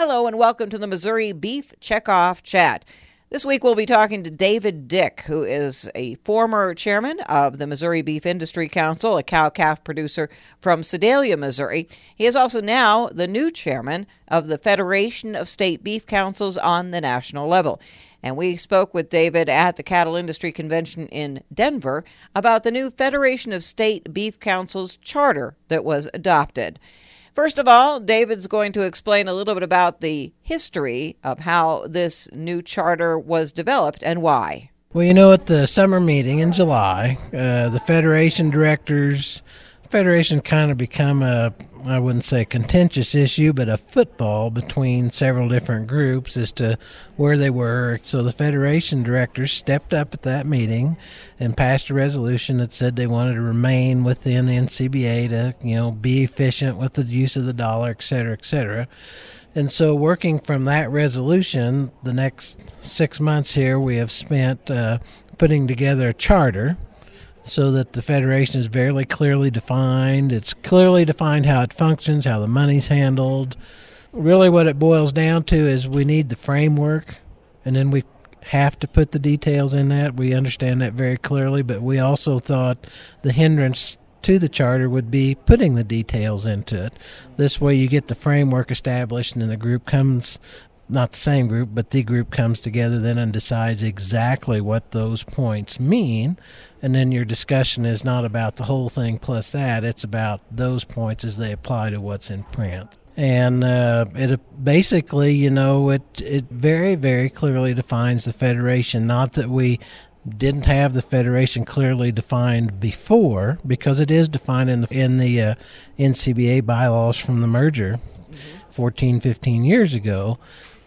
Hello and welcome to the Missouri Beef Checkoff Chat. This week we'll be talking to David Dick, who is a former chairman of the Missouri Beef Industry Council, a cow calf producer from Sedalia, Missouri. He is also now the new chairman of the Federation of State Beef Councils on the national level. And we spoke with David at the Cattle Industry Convention in Denver about the new Federation of State Beef Councils charter that was adopted. First of all, David's going to explain a little bit about the history of how this new charter was developed and why. Well, you know, at the summer meeting in July, uh, the Federation directors, Federation kind of become a I wouldn't say contentious issue, but a football between several different groups as to where they were. So the Federation directors stepped up at that meeting and passed a resolution that said they wanted to remain within the NCBA to, you know, be efficient with the use of the dollar, et cetera, et cetera. And so, working from that resolution, the next six months here, we have spent uh, putting together a charter so that the federation is very clearly defined. It's clearly defined how it functions, how the money's handled. Really, what it boils down to is we need the framework, and then we have to put the details in that. We understand that very clearly, but we also thought the hindrance to the charter would be putting the details into it. This way, you get the framework established, and then the group comes not the same group, but the group comes together then and decides exactly what those points mean. And then your discussion is not about the whole thing plus that, it's about those points as they apply to what's in print. And uh, it basically, you know, it it very very clearly defines the federation. Not that we didn't have the federation clearly defined before, because it is defined in the in the uh, NCBA bylaws from the merger, 14, 15 years ago.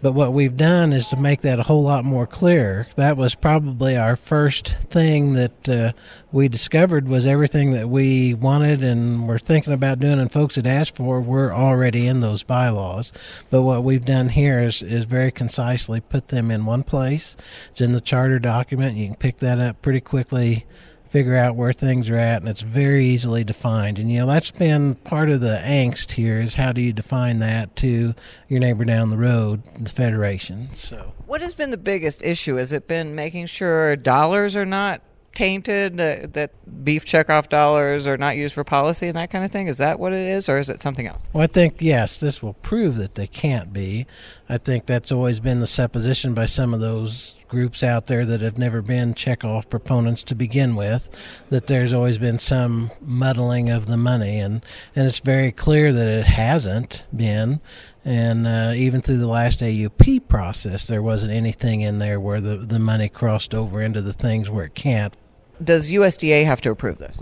But what we've done is to make that a whole lot more clear. That was probably our first thing that uh, we discovered was everything that we wanted and were thinking about doing and folks had asked for were already in those bylaws. But what we've done here is, is very concisely put them in one place. It's in the charter document. You can pick that up pretty quickly figure out where things are at, and it's very easily defined. And you know that's been part of the angst here is how do you define that to your neighbor down the road, the federation. So, what has been the biggest issue? Has it been making sure dollars are not tainted, uh, that beef checkoff dollars are not used for policy and that kind of thing? Is that what it is, or is it something else? Well, I think, yes, this will prove that they can't be. I think that's always been the supposition by some of those groups out there that have never been checkoff proponents to begin with, that there's always been some muddling of the money, and, and it's very clear that it hasn't been. And uh, even through the last AUP process, there wasn't anything in there where the, the money crossed over into the things where it can't does USDA have to approve this?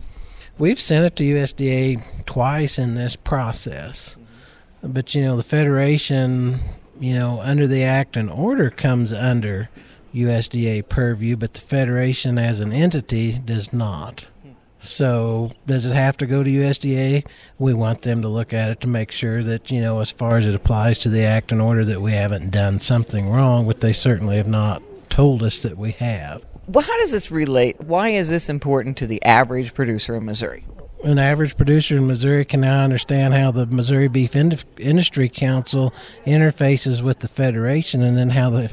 We've sent it to USDA twice in this process. But, you know, the Federation, you know, under the Act and Order comes under USDA purview, but the Federation as an entity does not. So, does it have to go to USDA? We want them to look at it to make sure that, you know, as far as it applies to the Act and Order, that we haven't done something wrong, but they certainly have not told us that we have. Well, how does this relate? Why is this important to the average producer in Missouri? An average producer in Missouri can now understand how the Missouri Beef Industry Council interfaces with the Federation and then how the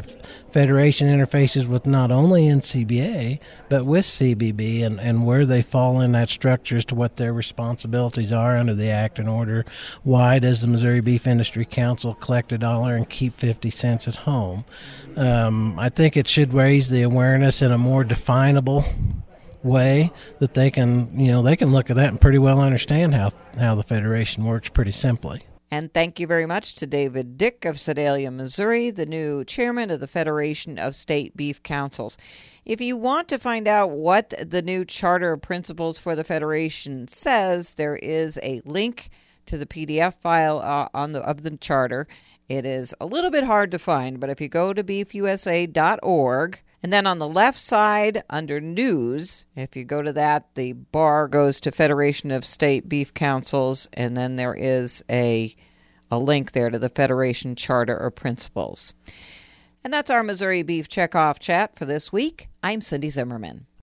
Federation interfaces with not only NCBA but with CBB and, and where they fall in that structure as to what their responsibilities are under the Act and Order. Why does the Missouri Beef Industry Council collect a dollar and keep 50 cents at home? Um, I think it should raise the awareness in a more definable way that they can, you know, they can look at that and pretty well understand how, how the Federation works pretty simply. And thank you very much to David Dick of Sedalia, Missouri, the new chairman of the Federation of State Beef Councils. If you want to find out what the new charter of principles for the Federation says, there is a link to the PDF file uh, on the of the charter. It is a little bit hard to find, but if you go to beefusa.org, and then on the left side under news, if you go to that, the bar goes to Federation of State Beef Councils, and then there is a, a link there to the Federation Charter or Principles. And that's our Missouri Beef Checkoff chat for this week. I'm Cindy Zimmerman.